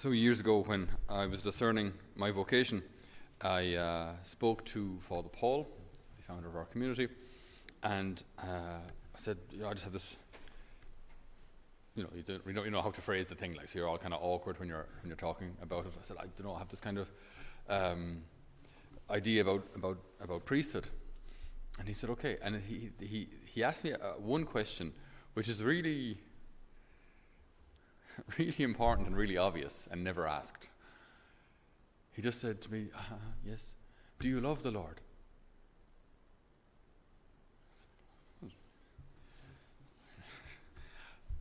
So, years ago, when I was discerning my vocation, I uh, spoke to Father Paul, the founder of our community, and uh, I said, you know, I just have this. You know, you don't, you, don't, you know how to phrase the thing, like so you're all kind of awkward when you're when you're talking about it. I said, I don't know, I have this kind of um, idea about about about priesthood, and he said, okay. And he he he asked me uh, one question, which is really really important and really obvious and never asked. He just said to me, uh, Yes, do you love the Lord?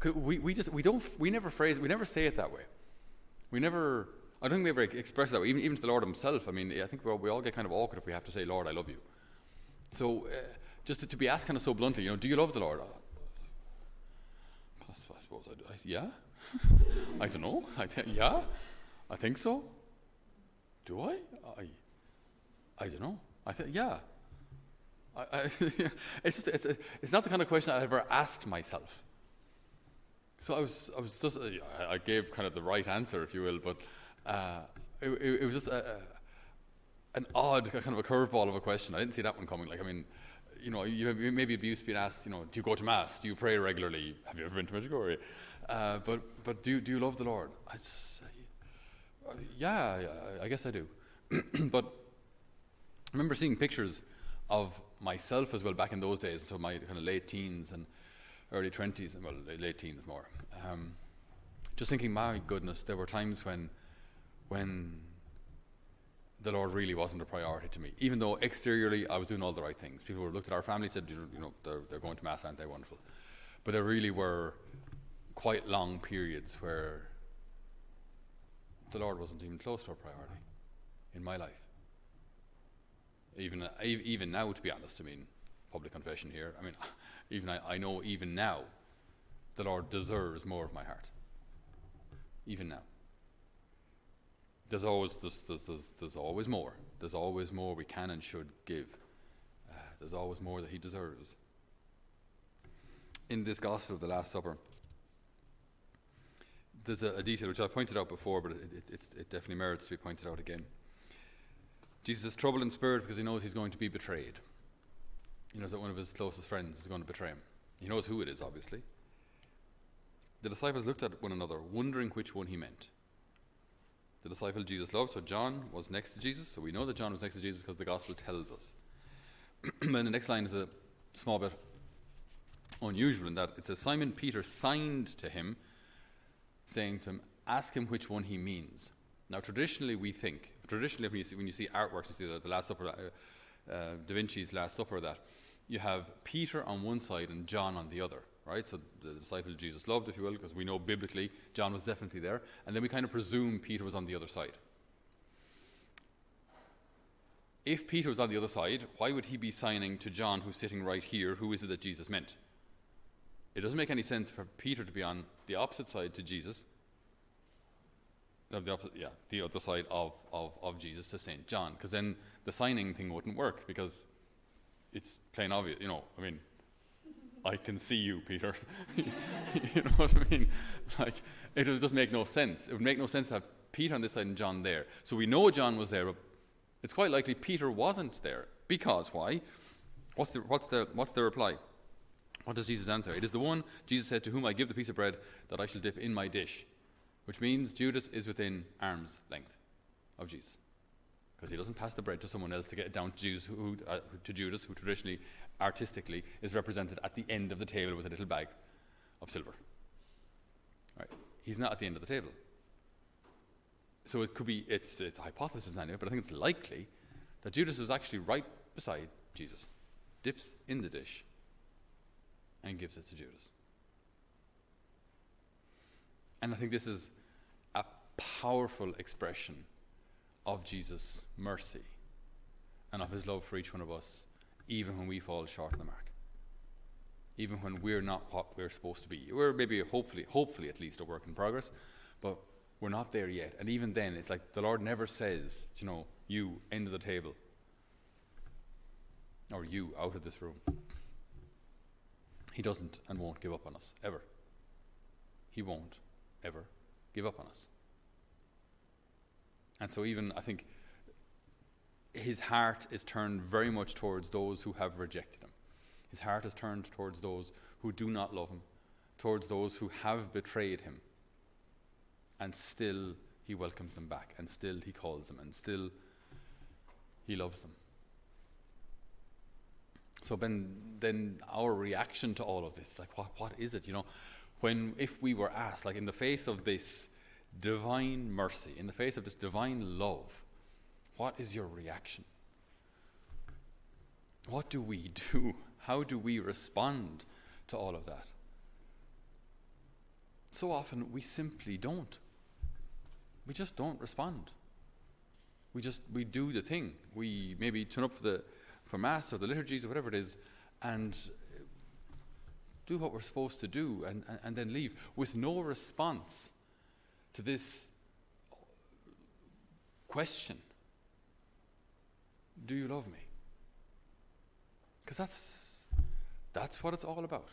We, we just we don't we never phrase we never say it that way. We never I don't think we ever express it that way. Even, even to the Lord Himself. I mean, I think we all, get kind of awkward if we have to say, "Lord, I love you." So, uh, just to, to, be asked kind of so bluntly, you know, do you love the Lord? I, I suppose I. I, yeah. I don't know. I th- yeah, I think so. Do I? I, I don't know. I think yeah. I, I it's, just, it's, it's not the kind of question I ever asked myself. So I was, I was just, I gave kind of the right answer, if you will, but uh, it, it, it, was just a, a, an odd kind of a curveball of a question. I didn't see that one coming. Like, I mean, you know, you, maybe be used to being asked, you know, do you go to mass? Do you pray regularly? Have you ever been to Medjugorje? Uh, but but do do you love the Lord? I say, uh, yeah, yeah, I guess I do. but I remember seeing pictures of myself as well back in those days, so my kind of late teens and early twenties, well, late teens more. Um, just thinking, my goodness, there were times when when the Lord really wasn't a priority to me. Even though exteriorly I was doing all the right things. People looked at our family said, you know, they're, they're going to Mass, aren't they wonderful? But there really were quite long periods where the Lord wasn't even close to a priority in my life. Even, even now, to be honest, I mean, public confession here, I mean, even I, I know even now the Lord deserves more of my heart. Even now. There's always, there's, there's, there's, there's always more. There's always more we can and should give. Uh, there's always more that He deserves. In this Gospel of the Last Supper, there's a, a, detail which I pointed out before, but it, it, it, definitely merits to be pointed out again. Jesus is troubled in spirit because he knows he's going to be betrayed. He knows that one of his closest friends is going to betray him. He knows who it is, obviously. The disciples looked at one another, wondering which one he meant. The disciple Jesus loved, so John was next to Jesus. So we know that John was next to Jesus because the gospel tells us. and the next line is a small bit unusual in that it says Simon Peter signed to him saying to him, Ask him which one he means. Now, traditionally, we think, traditionally, when you see, when you see artworks, you see the, the Last Supper, uh, uh, Da Vinci's Last Supper, that you have Peter on one side and John on the other, right? So the disciple Jesus loved, if you will, because we know biblically John was definitely there, and then we kind of presume Peter was on the other side. If Peter was on the other side, why would he be signing to John, who's sitting right here? Who is it that Jesus meant? It doesn't make any sense for Peter to be on the opposite side to Jesus. the opposite, yeah, the other side of, of, of Jesus to St. John, because then the signing thing wouldn't work because it's plain obvious. You know, I mean, I can see you, Peter. you know what I mean? Like, it would just make no sense. It would make no sense to have Peter on this side and John there. So we know John was there, but it's quite likely Peter wasn't there. Because why? What's the, what's the, what's the reply? What does Jesus answer? It is the one, Jesus said, to whom I give the piece of bread that I shall dip in my dish. Which means Judas is within arm's length of Jesus. Because he doesn't pass the bread to someone else to get it down to, who, uh, to Judas, who traditionally, artistically, is represented at the end of the table with a little bag of silver. Right? He's not at the end of the table. So it could be, it's, it's a hypothesis anyway, but I think it's likely that Judas was actually right beside Jesus, dips in the dish, and gives it to Judas. And I think this is a powerful expression of Jesus' mercy and of his love for each one of us, even when we fall short of the mark. Even when we're not what we're supposed to be. We're maybe, hopefully, hopefully at least, a work in progress, but we're not there yet. And even then, it's like the Lord never says, you know, you, end of the table, or you, out of this room. He doesn't and won't give up on us, ever. He won't ever give up on us. And so, even I think his heart is turned very much towards those who have rejected him. His heart is turned towards those who do not love him, towards those who have betrayed him. And still he welcomes them back, and still he calls them, and still he loves them. So then, then our reaction to all of this, like what, what is it? You know, when if we were asked, like in the face of this divine mercy, in the face of this divine love, what is your reaction? What do we do? How do we respond to all of that? So often we simply don't. We just don't respond. We just we do the thing. We maybe turn up for the for mass or the liturgies or whatever it is, and do what we're supposed to do, and, and, and then leave with no response to this question: Do you love me? Because that's that's what it's all about.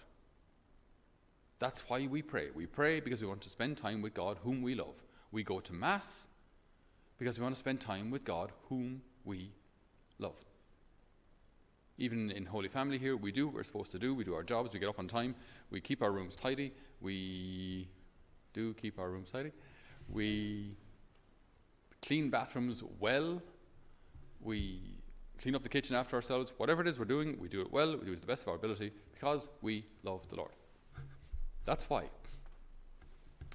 That's why we pray. We pray because we want to spend time with God, whom we love. We go to Mass because we want to spend time with God, whom we love. Even in Holy Family here, we do what we're supposed to do. We do our jobs, we get up on time, we keep our rooms tidy, we do keep our rooms tidy, we clean bathrooms well, we clean up the kitchen after ourselves. Whatever it is we're doing, we do it well, we do it to the best of our ability because we love the Lord. That's why.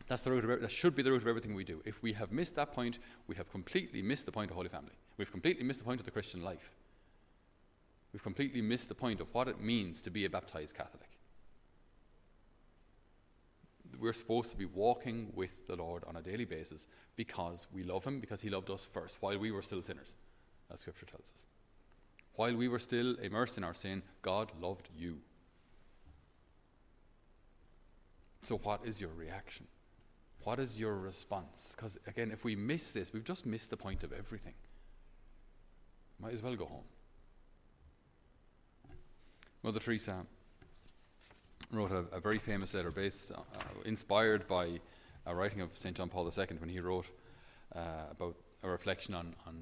That's the root of, that should be the root of everything we do. If we have missed that point, we have completely missed the point of Holy Family. We've completely missed the point of the Christian life. We've completely missed the point of what it means to be a baptized Catholic. We're supposed to be walking with the Lord on a daily basis because we love Him, because He loved us first while we were still sinners, as Scripture tells us. While we were still immersed in our sin, God loved you. So, what is your reaction? What is your response? Because, again, if we miss this, we've just missed the point of everything. Might as well go home. Mother Teresa wrote a, a very famous letter based, uh, inspired by a writing of St. John Paul II when he wrote uh, about a reflection on, on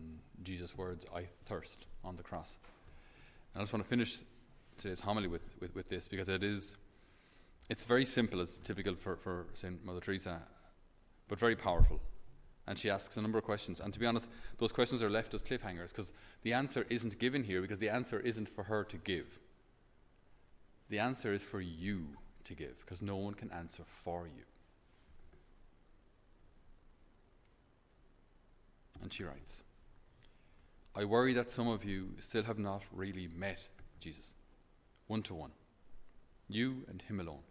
Jesus' words, I thirst, on the cross. And I just want to finish today's homily with, with, with this because it is, it's very simple, as typical for, for St. Mother Teresa, but very powerful. And she asks a number of questions. And to be honest, those questions are left as cliffhangers because the answer isn't given here because the answer isn't for her to give. The answer is for you to give because no one can answer for you. And she writes I worry that some of you still have not really met Jesus one to one, you and Him alone.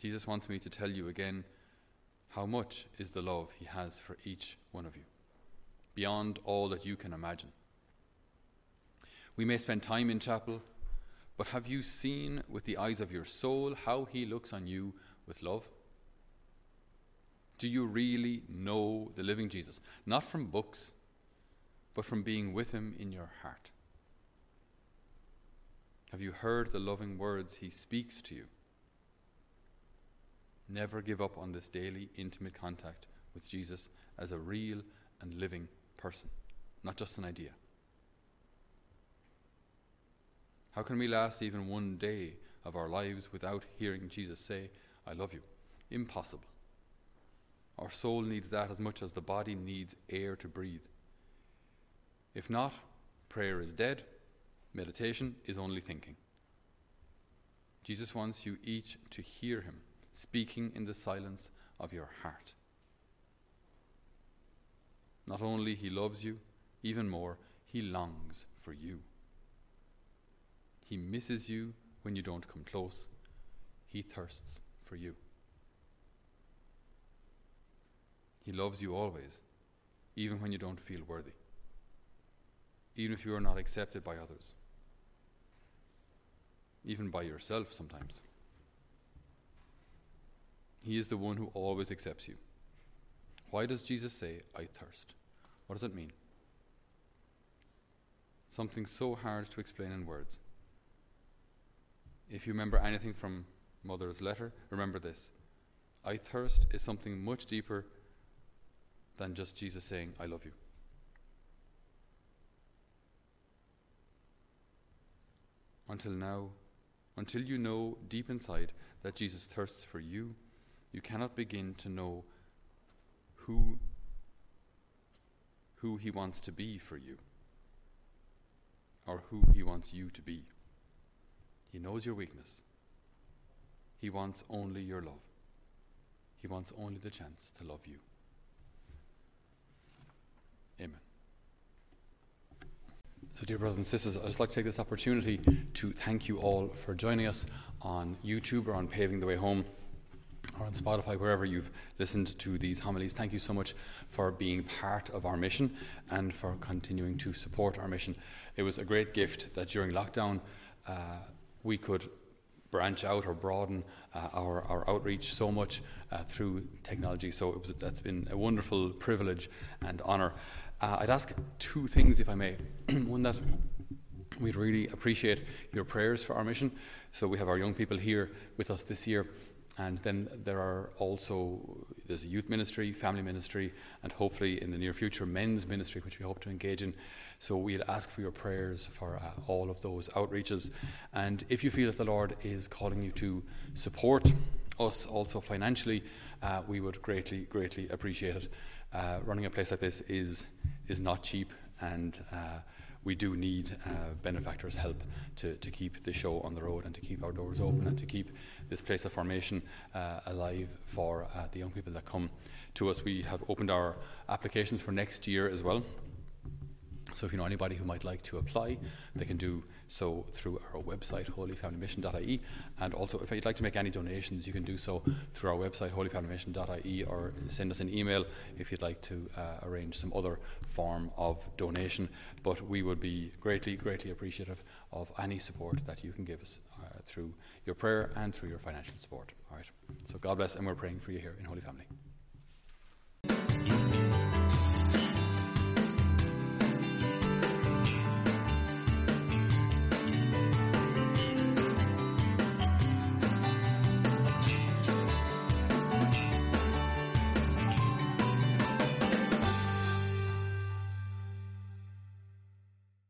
Jesus wants me to tell you again how much is the love He has for each one of you, beyond all that you can imagine. We may spend time in chapel but have you seen with the eyes of your soul how he looks on you with love? Do you really know the living Jesus? Not from books, but from being with him in your heart. Have you heard the loving words he speaks to you? Never give up on this daily, intimate contact with Jesus as a real and living person, not just an idea. How can we last even one day of our lives without hearing Jesus say, I love you? Impossible. Our soul needs that as much as the body needs air to breathe. If not, prayer is dead, meditation is only thinking. Jesus wants you each to hear him speaking in the silence of your heart. Not only he loves you, even more, he longs for you. He misses you when you don't come close. He thirsts for you. He loves you always, even when you don't feel worthy, even if you are not accepted by others, even by yourself sometimes. He is the one who always accepts you. Why does Jesus say, I thirst? What does it mean? Something so hard to explain in words. If you remember anything from Mother's letter, remember this. I thirst is something much deeper than just Jesus saying, I love you. Until now, until you know deep inside that Jesus thirsts for you, you cannot begin to know who, who he wants to be for you or who he wants you to be. He knows your weakness. He wants only your love. He wants only the chance to love you. Amen. So, dear brothers and sisters, I'd just like to take this opportunity to thank you all for joining us on YouTube or on Paving the Way Home or on Spotify, wherever you've listened to these homilies. Thank you so much for being part of our mission and for continuing to support our mission. It was a great gift that during lockdown uh, we could branch out or broaden uh, our, our outreach so much uh, through technology. So was, that's been a wonderful privilege and honour. Uh, I'd ask two things, if I may. One that we'd really appreciate your prayers for our mission. So we have our young people here with us this year, and then there are also there's a youth ministry, family ministry, and hopefully in the near future men's ministry, which we hope to engage in. So we'd ask for your prayers for uh, all of those outreaches. And if you feel that the Lord is calling you to support us also financially, uh, we would greatly, greatly appreciate it. Uh, running a place like this is is not cheap, and uh, we do need uh, benefactors' help to, to keep the show on the road and to keep our doors open and to keep this place of formation uh, alive for uh, the young people that come to us. We have opened our applications for next year as well. So if you know anybody who might like to apply, they can do so through our website, holyfamilymission.ie. And also, if you'd like to make any donations, you can do so through our website, holyfamilymission.ie, or send us an email if you'd like to uh, arrange some other form of donation. But we would be greatly, greatly appreciative of any support that you can give us uh, through your prayer and through your financial support. All right. So God bless, and we're praying for you here in Holy Family.